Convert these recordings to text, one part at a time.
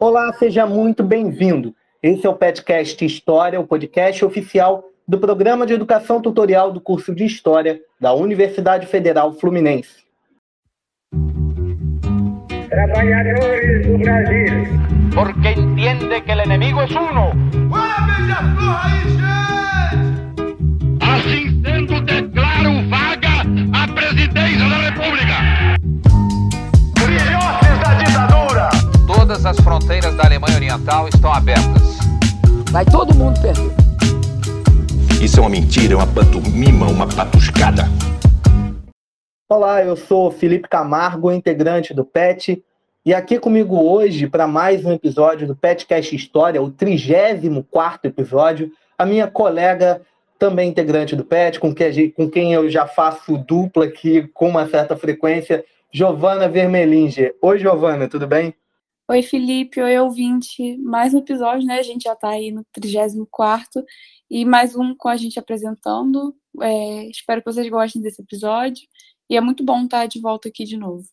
Olá, seja muito bem-vindo. Esse é o Petcast História, o podcast oficial do Programa de Educação Tutorial do curso de História da Universidade Federal Fluminense. Trabalhadores do Brasil. Porque entende que o inimigo é uno. Assim fronteiras da Alemanha Oriental estão abertas. Vai todo mundo perder. Isso é uma mentira, é uma pantomima, uma patuscada. Olá, eu sou Felipe Camargo, integrante do PET, e aqui comigo hoje para mais um episódio do PetCast História, o 34 episódio, a minha colega, também integrante do PET, com quem, com quem eu já faço dupla aqui com uma certa frequência, Giovana Vermelinger. Oi, Giovana, tudo bem? Oi, Felipe. Oi, ouvinte. Mais um episódio, né? A gente já está aí no 34 e mais um com a gente apresentando. É, espero que vocês gostem desse episódio. E é muito bom estar de volta aqui de novo.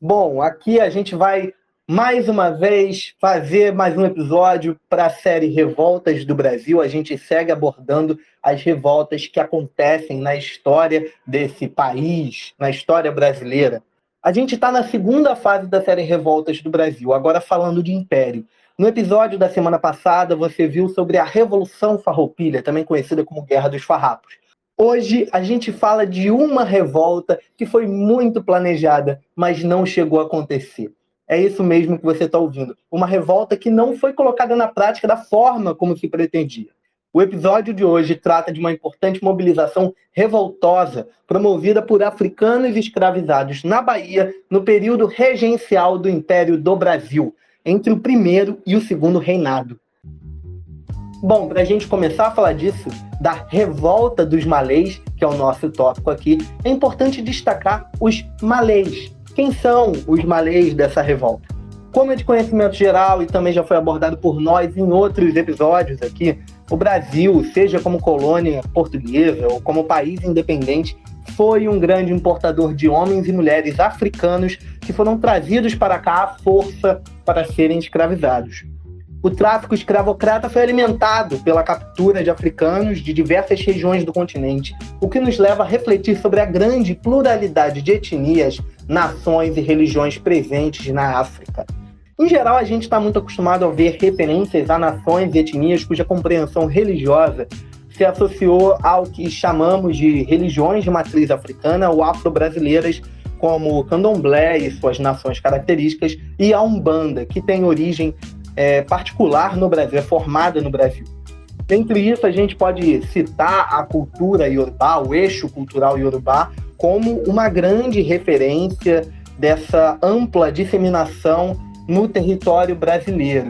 Bom, aqui a gente vai mais uma vez fazer mais um episódio para a série Revoltas do Brasil. A gente segue abordando as revoltas que acontecem na história desse país, na história brasileira. A gente está na segunda fase da série Revoltas do Brasil, agora falando de império. No episódio da semana passada, você viu sobre a Revolução Farroupilha, também conhecida como Guerra dos Farrapos. Hoje a gente fala de uma revolta que foi muito planejada, mas não chegou a acontecer. É isso mesmo que você está ouvindo. Uma revolta que não foi colocada na prática da forma como se pretendia. O episódio de hoje trata de uma importante mobilização revoltosa promovida por africanos escravizados na Bahia no período regencial do Império do Brasil, entre o primeiro e o segundo reinado. Bom, para a gente começar a falar disso, da revolta dos malês, que é o nosso tópico aqui, é importante destacar os malês. Quem são os malês dessa revolta? Como é de conhecimento geral e também já foi abordado por nós em outros episódios aqui, o Brasil, seja como colônia portuguesa ou como país independente, foi um grande importador de homens e mulheres africanos que foram trazidos para cá à força para serem escravizados. O tráfico escravocrata foi alimentado pela captura de africanos de diversas regiões do continente, o que nos leva a refletir sobre a grande pluralidade de etnias, nações e religiões presentes na África. Em geral, a gente está muito acostumado a ver referências a nações e etnias cuja compreensão religiosa se associou ao que chamamos de religiões de matriz africana ou afro-brasileiras, como o candomblé e suas nações características, e a Umbanda, que tem origem é, particular no Brasil, é formada no Brasil. Dentre isso, a gente pode citar a cultura iorubá, o eixo cultural iorubá, como uma grande referência dessa ampla disseminação no território brasileiro.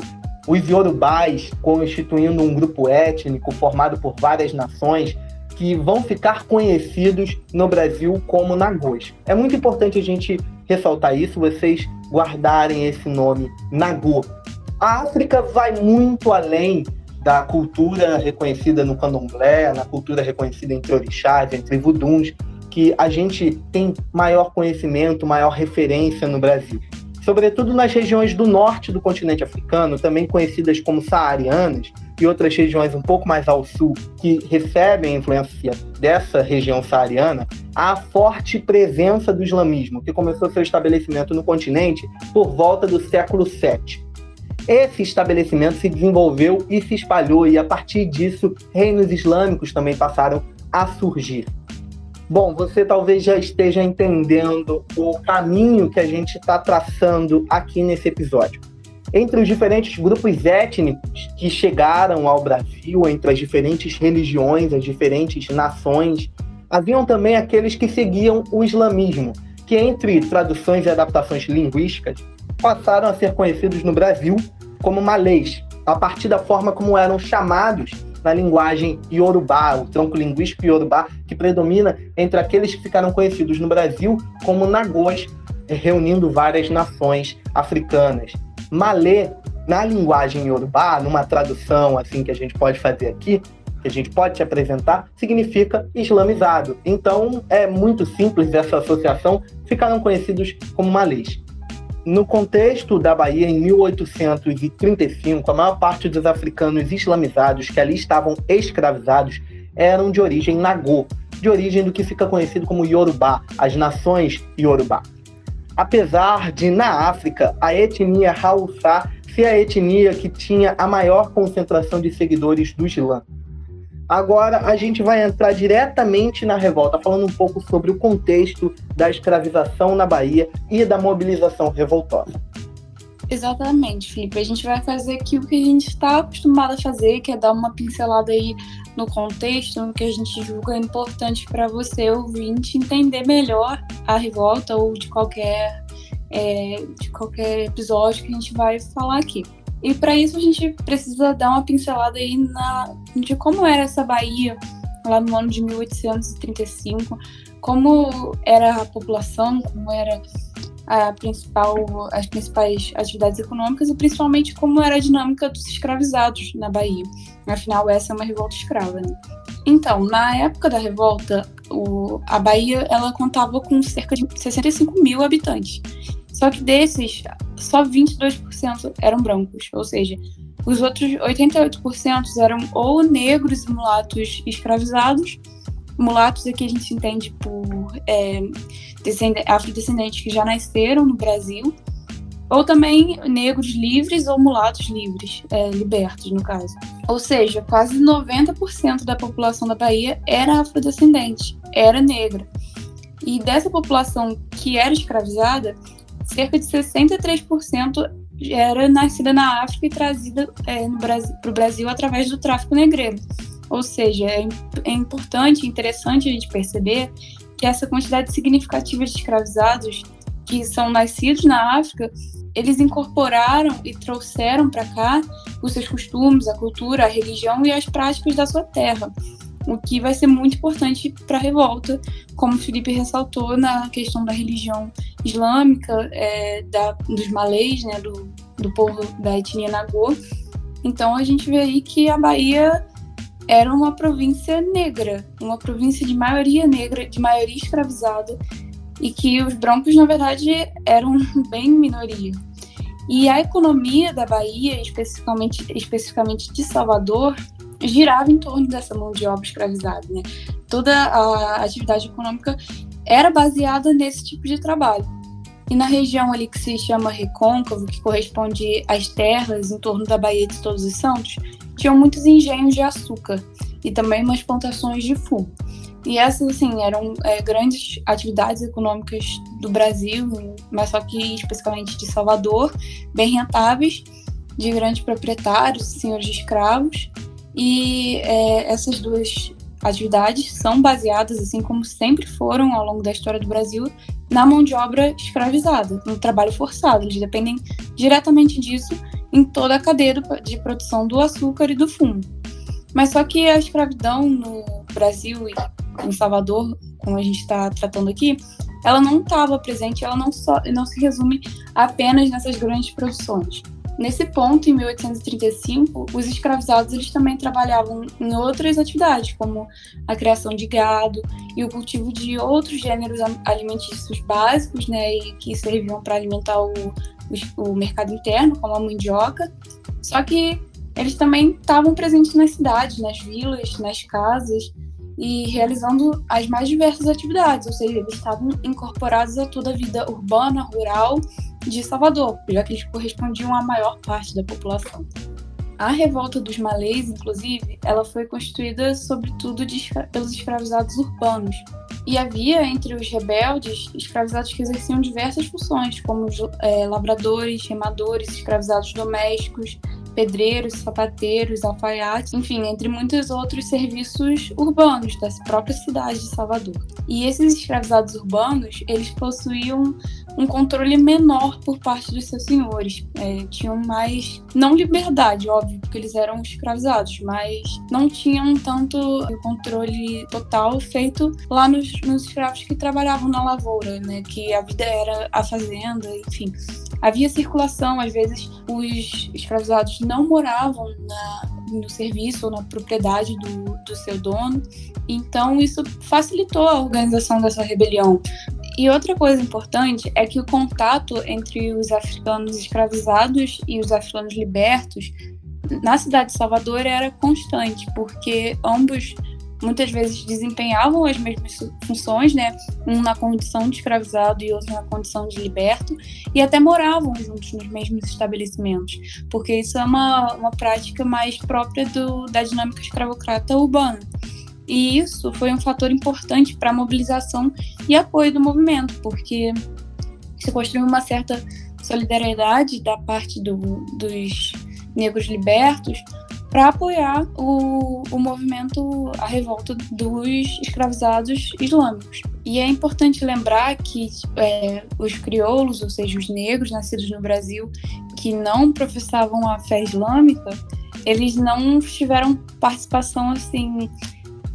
Os iorubás constituindo um grupo étnico formado por várias nações que vão ficar conhecidos no Brasil como Nagôs. É muito importante a gente ressaltar isso, vocês guardarem esse nome Nagô, a África vai muito além da cultura reconhecida no candomblé, na cultura reconhecida entre orixás, entre vuduns, que a gente tem maior conhecimento, maior referência no Brasil. Sobretudo nas regiões do norte do continente africano, também conhecidas como saarianas, e outras regiões um pouco mais ao sul, que recebem influência dessa região saariana, há a forte presença do islamismo, que começou seu estabelecimento no continente por volta do século VII. Esse estabelecimento se desenvolveu e se espalhou, e a partir disso, reinos islâmicos também passaram a surgir. Bom, você talvez já esteja entendendo o caminho que a gente está traçando aqui nesse episódio. Entre os diferentes grupos étnicos que chegaram ao Brasil, entre as diferentes religiões, as diferentes nações, haviam também aqueles que seguiam o islamismo, que entre traduções e adaptações linguísticas passaram a ser conhecidos no Brasil como malês, a partir da forma como eram chamados na linguagem iorubá, o tronco linguístico iorubá, que predomina entre aqueles que ficaram conhecidos no Brasil como nagôs, reunindo várias nações africanas. Malê, na linguagem iorubá, numa tradução assim que a gente pode fazer aqui, que a gente pode te apresentar, significa islamizado. Então, é muito simples essa associação, ficaram conhecidos como malês. No contexto da Bahia, em 1835, a maior parte dos africanos islamizados que ali estavam escravizados eram de origem nagô, de origem do que fica conhecido como Yorubá, as nações Yorubá. Apesar de, na África, a etnia Hausa ser a etnia que tinha a maior concentração de seguidores do Islã. Agora a gente vai entrar diretamente na revolta, falando um pouco sobre o contexto da escravização na Bahia e da mobilização revoltosa. Exatamente, Felipe. A gente vai fazer aqui o que a gente está acostumado a fazer, que é dar uma pincelada aí no contexto, no que a gente julga importante para você, ouvinte, entender melhor a revolta ou de qualquer, é, de qualquer episódio que a gente vai falar aqui. E para isso a gente precisa dar uma pincelada aí na, de como era essa Bahia lá no ano de 1835, como era a população, como era a principal, as principais atividades econômicas e principalmente como era a dinâmica dos escravizados na Bahia. Afinal, essa é uma revolta escrava. Né? Então, na época da revolta, o, a Bahia ela contava com cerca de 65 mil habitantes. Só que desses, só 22% eram brancos, ou seja, os outros 88% eram ou negros e mulatos escravizados. Mulatos aqui a gente entende por é, afrodescendentes que já nasceram no Brasil, ou também negros livres ou mulatos livres, é, libertos, no caso. Ou seja, quase 90% da população da Bahia era afrodescendente, era negra. E dessa população que era escravizada, cerca de 63% era nascida na África e trazida é, para o Brasil através do tráfico negreiro. Ou seja, é, é importante, interessante a gente perceber que essa quantidade significativa de escravizados que são nascidos na África, eles incorporaram e trouxeram para cá os seus costumes, a cultura, a religião e as práticas da sua terra, o que vai ser muito importante para a revolta, como o Felipe ressaltou na questão da religião islâmica, é, da, dos malês, né, do, do povo da etnia Nagô. Então a gente vê aí que a Bahia era uma província negra, uma província de maioria negra, de maioria escravizada, e que os brancos, na verdade, eram bem minoria. E a economia da Bahia, especificamente, especificamente de Salvador, girava em torno dessa mão de obra escravizada. Né? Toda a atividade econômica era baseada nesse tipo de trabalho. E na região ali que se chama Recôncavo, que corresponde às terras em torno da Baía de Todos os Santos, tinham muitos engenhos de açúcar e também umas plantações de fumo. E essas, assim, eram é, grandes atividades econômicas do Brasil, mas só que especificamente de Salvador, bem rentáveis, de grandes proprietários, senhores de escravos. E é, essas duas atividades são baseadas, assim como sempre foram ao longo da história do Brasil, na mão de obra escravizada, no trabalho forçado. Eles dependem diretamente disso em toda a cadeia de produção do açúcar e do fumo. Mas só que a escravidão no Brasil e em Salvador, como a gente está tratando aqui, ela não estava presente, ela não, só, não se resume apenas nessas grandes produções. Nesse ponto, em 1835, os escravizados eles também trabalhavam em outras atividades, como a criação de gado e o cultivo de outros gêneros alimentícios básicos, né, e que serviam para alimentar o, o, o mercado interno, como a mandioca. Só que eles também estavam presentes nas cidades, nas vilas, nas casas e realizando as mais diversas atividades, ou seja, eles estavam incorporados a toda a vida urbana, rural de Salvador, já que eles correspondiam à maior parte da população. A revolta dos malês, inclusive, ela foi constituída sobretudo pelos escravizados urbanos. E havia entre os rebeldes escravizados que exerciam diversas funções, como é, lavradores, remadores, escravizados domésticos, pedreiros, sapateiros, alfaiates, enfim, entre muitos outros serviços urbanos da própria cidade de Salvador. E esses escravizados urbanos, eles possuíam um controle menor por parte dos seus senhores. É, tinham mais, não liberdade, óbvio, porque eles eram escravizados, mas não tinham tanto controle total feito lá nos, nos escravos que trabalhavam na lavoura, né? Que a vida era a fazenda, enfim havia circulação, às vezes os escravizados não moravam na, no serviço ou na propriedade do, do seu dono, então isso facilitou a organização dessa rebelião. E outra coisa importante é que o contato entre os africanos escravizados e os africanos libertos na cidade de Salvador era constante, porque ambos muitas vezes desempenhavam as mesmas funções, né? Um na condição de escravizado e outro na condição de liberto, e até moravam juntos nos mesmos estabelecimentos, porque isso é uma, uma prática mais própria do, da dinâmica escravocrata urbana. E isso foi um fator importante para a mobilização e apoio do movimento, porque se construiu uma certa solidariedade da parte do, dos negros libertos para apoiar o, o movimento, a revolta dos escravizados islâmicos. E é importante lembrar que é, os crioulos, ou seja, os negros nascidos no Brasil, que não professavam a fé islâmica, eles não tiveram participação assim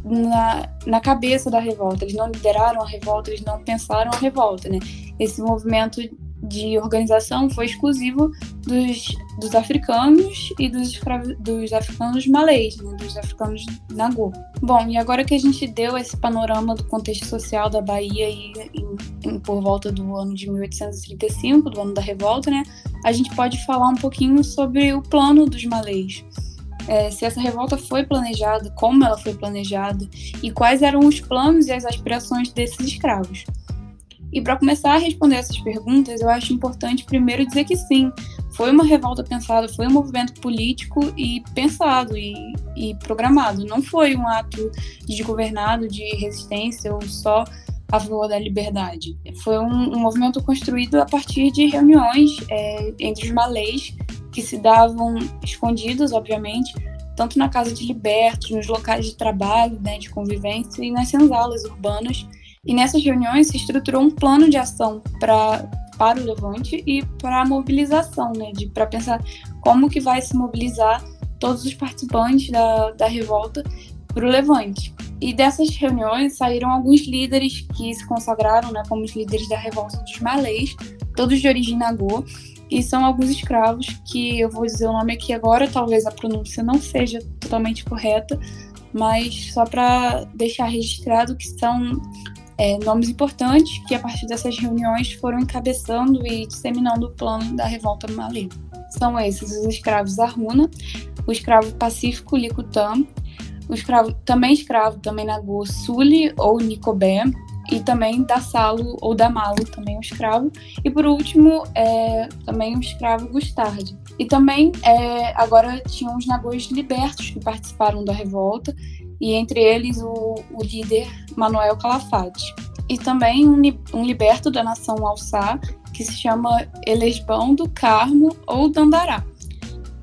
na, na cabeça da revolta, eles não lideraram a revolta, eles não pensaram a revolta, né? Esse movimento de organização foi exclusivo dos, dos africanos e dos, dos africanos malês, né, dos africanos nagô. Bom, e agora que a gente deu esse panorama do contexto social da Bahia e, em, por volta do ano de 1835, do ano da revolta, né, a gente pode falar um pouquinho sobre o plano dos malês. É, se essa revolta foi planejada, como ela foi planejada e quais eram os planos e as aspirações desses escravos. E para começar a responder essas perguntas, eu acho importante primeiro dizer que sim, foi uma revolta pensada, foi um movimento político e pensado e, e programado. Não foi um ato desgovernado de resistência ou só a favor da liberdade. Foi um, um movimento construído a partir de reuniões é, entre os malês que se davam escondidos, obviamente, tanto na casa de libertos, nos locais de trabalho, né, de convivência e nas senzalas urbanas e nessas reuniões se estruturou um plano de ação pra, para o Levante e para a mobilização, né, para pensar como que vai se mobilizar todos os participantes da, da revolta para o Levante. E dessas reuniões saíram alguns líderes que se consagraram né, como os líderes da revolta dos malês, todos de origem nagô, e são alguns escravos que eu vou dizer o nome aqui agora, talvez a pronúncia não seja totalmente correta, mas só para deixar registrado que são é, nomes importantes que, a partir dessas reuniões, foram encabeçando e disseminando o plano da revolta malê. São esses os escravos Aruna, o escravo pacífico Licutã, o escravo, também escravo também Nagu Suli ou Nicobé, e também da Salo ou da Malo, também um escravo. E por último, é, também o escravo Gustard. E também é, agora tinham os nagôs libertos que participaram da revolta e entre eles o, o líder Manuel Calafate. E também um, um liberto da nação Alçá, que se chama Elesbão do Carmo ou Dandará.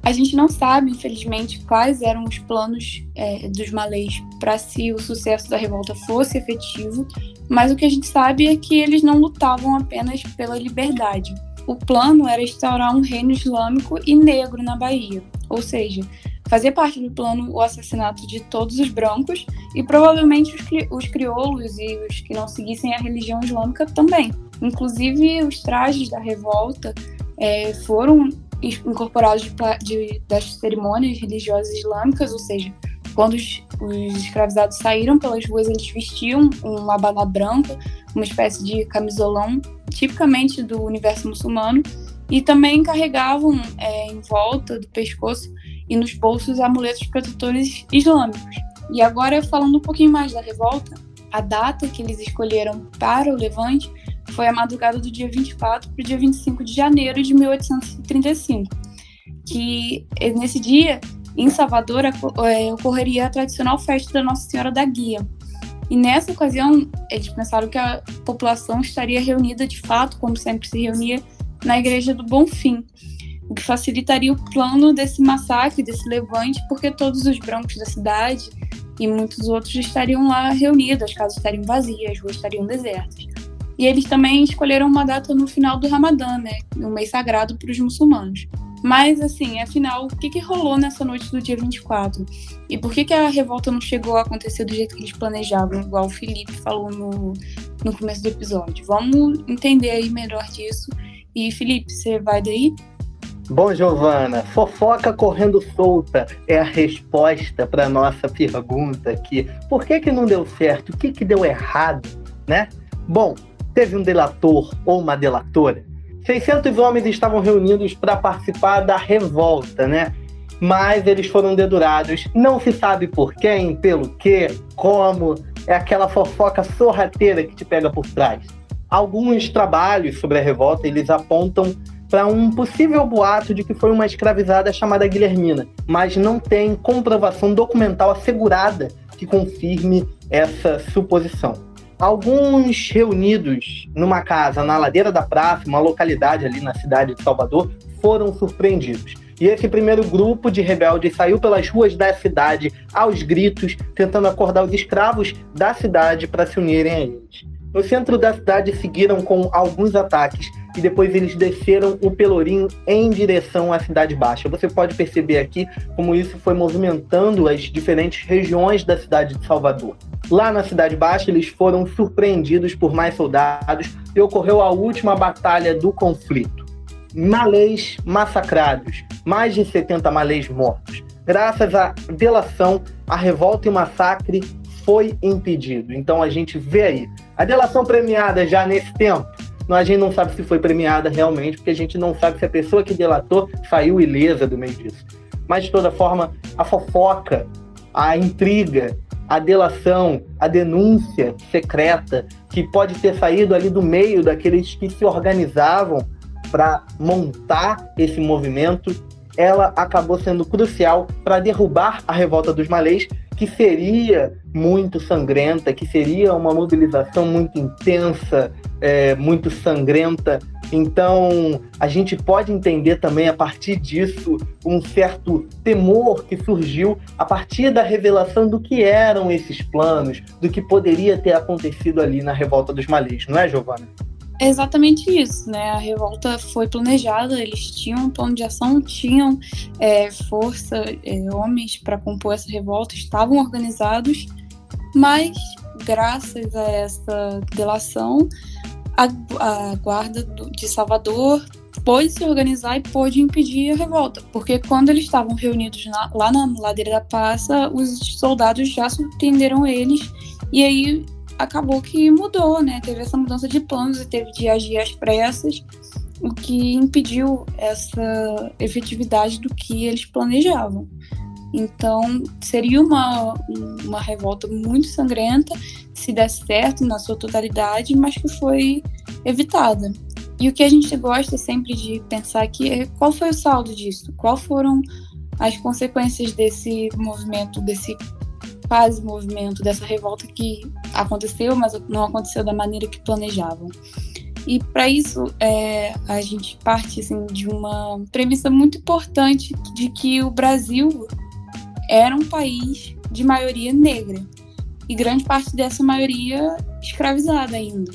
A gente não sabe, infelizmente, quais eram os planos é, dos malês para se o sucesso da revolta fosse efetivo, mas o que a gente sabe é que eles não lutavam apenas pela liberdade. O plano era instaurar um reino islâmico e negro na Bahia, ou seja, Fazia parte do plano o assassinato de todos os brancos e provavelmente os, cri os crioulos e os que não seguissem a religião islâmica também. Inclusive, os trajes da revolta é, foram incorporados de, de, das cerimônias religiosas islâmicas, ou seja, quando os, os, escravizados saíram pelas ruas, eles vestiam um abana branco, uma espécie de camisolão tipicamente do universo muçulmano, e também carregavam é, em volta do pescoço e nos bolsos amuletos protetores islâmicos. E agora, falando um pouquinho mais da revolta, a data que eles escolheram para o levante foi a madrugada do dia 24 para o dia 25 de janeiro de 1835, que eh, nesse dia, em Salvador, eh, ocorreria a tradicional festa da Nossa Senhora da Guia. E nessa ocasião, eles pensaram que a população estaria reunida de fato, como sempre se reunia, na Igreja do Bonfim, o que facilitaria o plano desse massacre, desse levante, porque todos os brancos da cidade e muitos outros estariam lá reunidos, as casas estariam vazias, as ruas estariam desertas. E eles também escolheram uma data no final do Ramadã, né, um mês sagrado para os muçulmanos. Mas, assim, afinal, o que, que rolou nessa noite do dia 24? E por que, que a revolta não chegou a acontecer do jeito que eles planejavam, igual o Felipe falou no, no começo do episódio? Vamos entender aí melhor disso. E, Felipe, você vai daí? Bom, Giovana, fofoca correndo solta é a resposta para nossa pergunta aqui. Por que, que não deu certo? O que, que deu errado, né? Bom, teve um delator ou uma delatora? 600 homens estavam reunidos para participar da revolta, né? Mas eles foram dedurados. Não se sabe por quem, pelo que, como. É aquela fofoca sorrateira que te pega por trás. Alguns trabalhos sobre a revolta eles apontam para um possível boato de que foi uma escravizada chamada Guilhermina, mas não tem comprovação documental assegurada que confirme essa suposição. Alguns reunidos numa casa na ladeira da praça, uma localidade ali na cidade de Salvador, foram surpreendidos. E esse primeiro grupo de rebeldes saiu pelas ruas da cidade aos gritos, tentando acordar os escravos da cidade para se unirem a eles. No centro da cidade seguiram com alguns ataques e depois eles desceram o Pelourinho em direção à Cidade Baixa. Você pode perceber aqui como isso foi movimentando as diferentes regiões da cidade de Salvador. Lá na Cidade Baixa, eles foram surpreendidos por mais soldados e ocorreu a última batalha do conflito. Malês massacrados, mais de 70 malês mortos. Graças à delação, a revolta e massacre foi impedido. Então a gente vê aí. A delação premiada já nesse tempo, a gente não sabe se foi premiada realmente, porque a gente não sabe se a pessoa que delatou saiu ilesa do meio disso. Mas, de toda forma, a fofoca, a intriga, a delação, a denúncia secreta, que pode ter saído ali do meio daqueles que se organizavam para montar esse movimento, ela acabou sendo crucial para derrubar a revolta dos malês que seria muito sangrenta, que seria uma mobilização muito intensa, é, muito sangrenta. Então, a gente pode entender também a partir disso um certo temor que surgiu a partir da revelação do que eram esses planos, do que poderia ter acontecido ali na revolta dos malês, não é, Giovana? É exatamente isso, né? A revolta foi planejada, eles tinham um plano de ação, tinham é, força, é, homens para compor essa revolta, estavam organizados, mas graças a essa delação, a, a guarda do, de Salvador pôde se organizar e pôde impedir a revolta, porque quando eles estavam reunidos na, lá na ladeira da Passa, os soldados já surpreenderam eles e aí acabou que mudou, né? Teve essa mudança de planos e teve de agir às pressas, o que impediu essa efetividade do que eles planejavam. Então, seria uma, uma revolta muito sangrenta se desse certo na sua totalidade, mas que foi evitada. E o que a gente gosta sempre de pensar aqui é qual foi o saldo disso? Qual foram as consequências desse movimento, desse quase movimento, dessa revolta que aconteceu, mas não aconteceu da maneira que planejavam. E para isso, é, a gente parte assim, de uma premissa muito importante de que o Brasil era um país de maioria negra e grande parte dessa maioria escravizada ainda.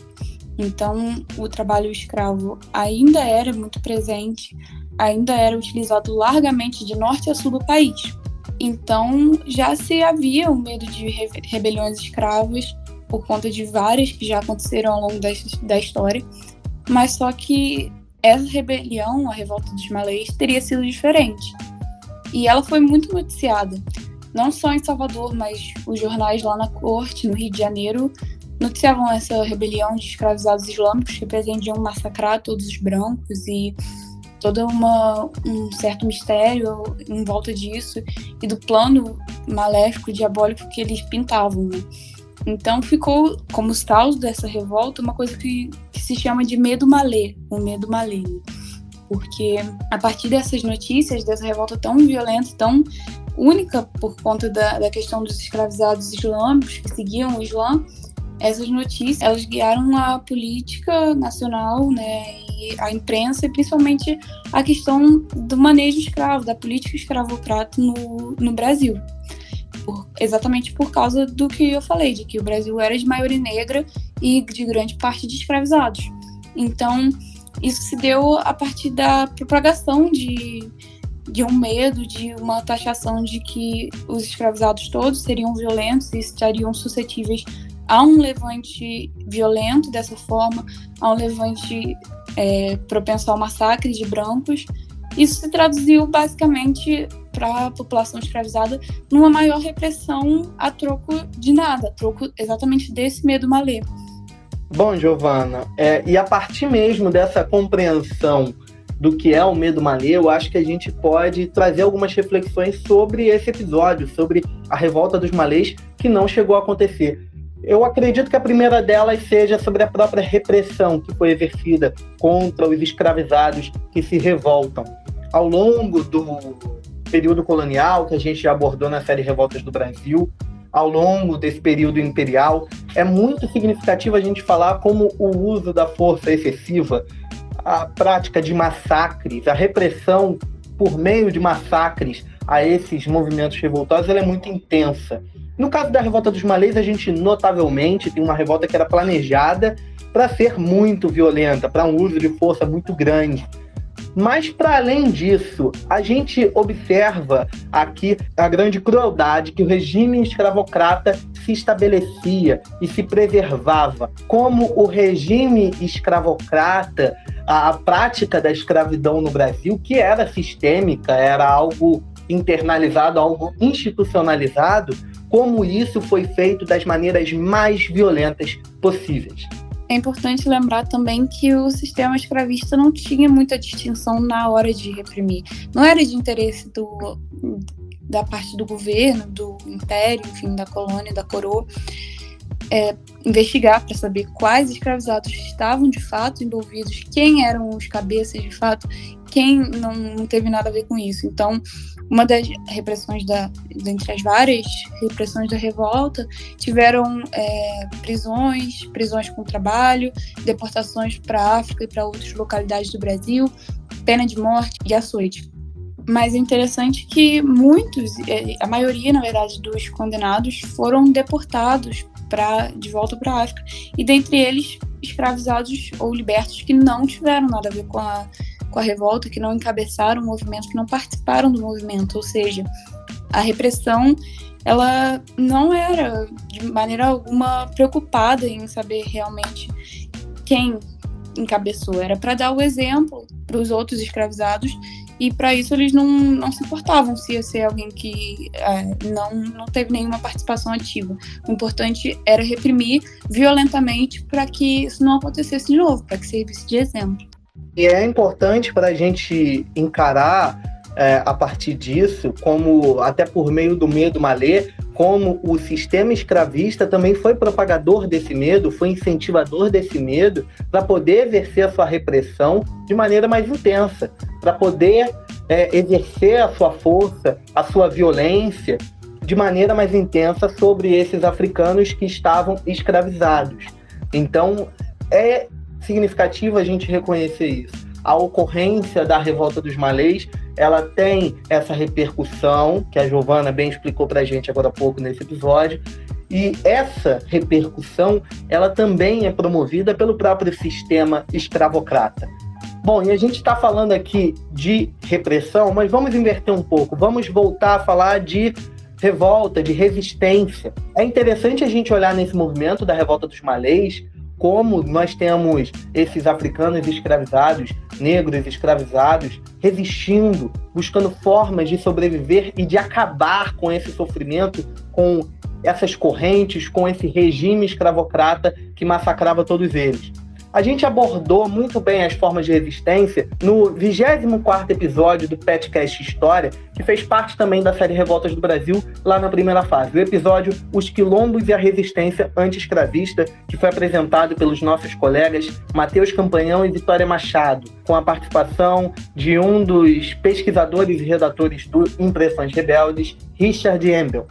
Então, o trabalho escravo ainda era muito presente, ainda era utilizado largamente de norte a sul do país. Então, já se havia o um medo de rebeliões escravas por conta de várias que já aconteceram ao longo da, da história, mas só que essa rebelião, a revolta dos malês, teria sido diferente. E ela foi muito noticiada, não só em Salvador, mas os jornais lá na corte, no Rio de Janeiro, noticiavam essa rebelião de escravizados islâmicos que pretendiam massacrar todos os brancos e todo uma, um certo mistério em volta disso e do plano maléfico, diabólico que eles pintavam. Né? Então ficou, como os caos dessa revolta, uma coisa que, que se chama de medo malê, o medo malê. Porque a partir dessas notícias, dessa revolta tão violenta, tão única por conta da, da questão dos escravizados islâmicos que seguiam o Islã, essas notícias elas guiaram a política nacional, né, a imprensa e principalmente a questão do manejo escravo, da política escravocrata no, no Brasil por, exatamente por causa do que eu falei, de que o Brasil era de maioria negra e de grande parte de escravizados. Então, isso se deu a partir da propagação de, de um medo, de uma taxação de que os escravizados todos seriam violentos e estariam suscetíveis a um levante violento dessa forma, a um levante é, propenso ao massacre de brancos. Isso se traduziu basicamente para a população escravizada numa maior repressão a troco de nada, a troco exatamente desse medo malê. Bom, Giovana, é, e a partir mesmo dessa compreensão do que é o medo malê, eu acho que a gente pode trazer algumas reflexões sobre esse episódio, sobre a revolta dos malês que não chegou a acontecer. Eu acredito que a primeira delas seja sobre a própria repressão que foi exercida contra os escravizados que se revoltam. Ao longo do período colonial, que a gente já abordou na série Revoltas do Brasil, ao longo desse período imperial, é muito significativo a gente falar como o uso da força excessiva, a prática de massacres, a repressão por meio de massacres a esses movimentos revoltosos, ela é muito intensa. No caso da revolta dos malês, a gente notavelmente tem uma revolta que era planejada para ser muito violenta, para um uso de força muito grande. Mas, para além disso, a gente observa aqui a grande crueldade que o regime escravocrata se estabelecia e se preservava. Como o regime escravocrata, a, a prática da escravidão no Brasil, que era sistêmica, era algo internalizado, algo institucionalizado, como isso foi feito das maneiras mais violentas possíveis. É importante lembrar também que o sistema escravista não tinha muita distinção na hora de reprimir. Não era de interesse do, da parte do governo, do império, enfim, da colônia, da coroa, é, investigar para saber quais escravizados estavam de fato envolvidos, quem eram os cabeças de fato, quem não, não teve nada a ver com isso. Então, uma das repressões da, dentre as várias repressões da revolta, tiveram é, prisões, prisões com trabalho, deportações para a África e para outras localidades do Brasil, pena de morte e açoite. Mas é interessante que muitos, é, a maioria, na verdade, dos condenados foram deportados para de volta para a África. E dentre eles, escravizados ou libertos que não tiveram nada a ver com a com a revolta, que não encabeçaram o movimento, que não participaram do movimento, ou seja, a repressão ela não era de maneira alguma preocupada em saber realmente quem encabeçou, era para dar o exemplo para os outros escravizados e para isso eles não, não se importavam se ia ser alguém que é, não, não teve nenhuma participação ativa. O importante era reprimir violentamente para que isso não acontecesse de novo, para que servisse de exemplo. E é importante para a gente encarar é, a partir disso, como até por meio do medo malê, como o sistema escravista também foi propagador desse medo, foi incentivador desse medo, para poder exercer a sua repressão de maneira mais intensa, para poder é, exercer a sua força, a sua violência de maneira mais intensa sobre esses africanos que estavam escravizados. Então, é significativo a gente reconhecer isso. A ocorrência da revolta dos malês, ela tem essa repercussão, que a Giovana bem explicou para a gente agora há pouco nesse episódio, e essa repercussão, ela também é promovida pelo próprio sistema escravocrata. Bom, e a gente está falando aqui de repressão, mas vamos inverter um pouco, vamos voltar a falar de revolta, de resistência. É interessante a gente olhar nesse movimento da revolta dos malês como nós temos esses africanos escravizados, negros escravizados, resistindo, buscando formas de sobreviver e de acabar com esse sofrimento, com essas correntes, com esse regime escravocrata que massacrava todos eles. A gente abordou muito bem as formas de resistência no 24 episódio do Petcast História, que fez parte também da série Revoltas do Brasil, lá na primeira fase. O episódio Os Quilombos e a Resistência Anti-Escravista, que foi apresentado pelos nossos colegas Matheus Campanhão e Vitória Machado, com a participação de um dos pesquisadores e redatores do Impressões Rebeldes, Richard Embel.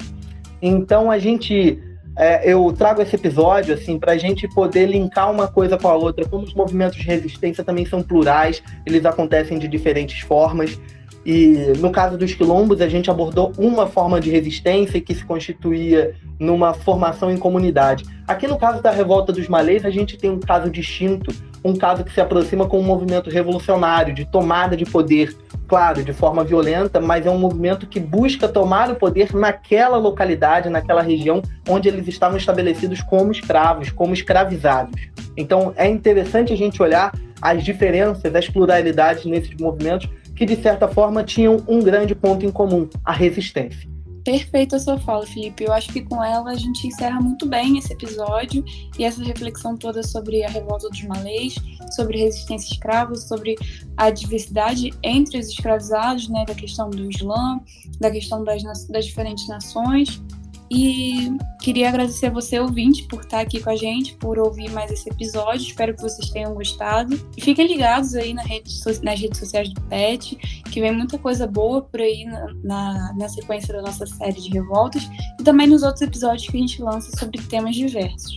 Então a gente é, eu trago esse episódio assim para a gente poder linkar uma coisa com a outra. Como os movimentos de resistência também são plurais, eles acontecem de diferentes formas. E no caso dos quilombos, a gente abordou uma forma de resistência que se constituía numa formação em comunidade. Aqui no caso da revolta dos malês, a gente tem um caso distinto, um caso que se aproxima com um movimento revolucionário, de tomada de poder, claro, de forma violenta, mas é um movimento que busca tomar o poder naquela localidade, naquela região onde eles estavam estabelecidos como escravos, como escravizados. Então é interessante a gente olhar as diferenças, as pluralidades nesses movimentos que de certa forma tinham um grande ponto em comum, a resistência. Perfeito a sua fala, Felipe. Eu acho que com ela a gente encerra muito bem esse episódio e essa reflexão toda sobre a revolta dos malês, sobre resistência escrava, sobre a diversidade entre os escravizados, né, da questão do Islã, da questão das, das diferentes nações e queria agradecer a você, ouvinte, por estar aqui com a gente, por ouvir mais esse episódio. Espero que vocês tenham gostado. E fiquem ligados aí na rede, nas redes sociais do PET, que vem muita coisa boa por aí na, na, na sequência da nossa série de revoltas e também nos outros episódios que a gente lança sobre temas diversos.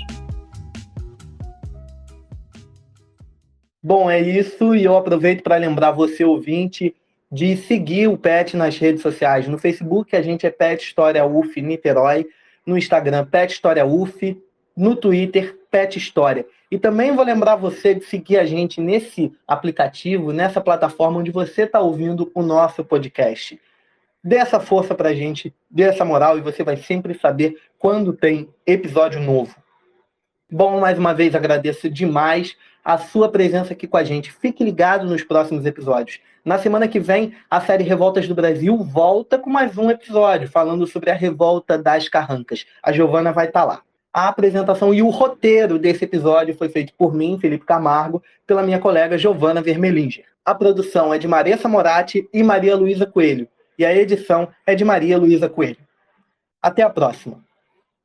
Bom, é isso, e eu aproveito para lembrar você, ouvinte, de seguir o Pet nas redes sociais. No Facebook, a gente é Pet História UF Niterói. No Instagram, Pet História UF. No Twitter, Pet História. E também vou lembrar você de seguir a gente nesse aplicativo, nessa plataforma onde você está ouvindo o nosso podcast. Dê essa força para a gente, dê essa moral e você vai sempre saber quando tem episódio novo. Bom, mais uma vez agradeço demais a sua presença aqui com a gente. Fique ligado nos próximos episódios. Na semana que vem, a série Revoltas do Brasil volta com mais um episódio falando sobre a revolta das carrancas. A Giovana vai estar tá lá. A apresentação e o roteiro desse episódio foi feito por mim, Felipe Camargo, pela minha colega Giovana Vermelinger. A produção é de Maria Samorati e Maria Luísa Coelho, e a edição é de Maria Luísa Coelho. Até a próxima!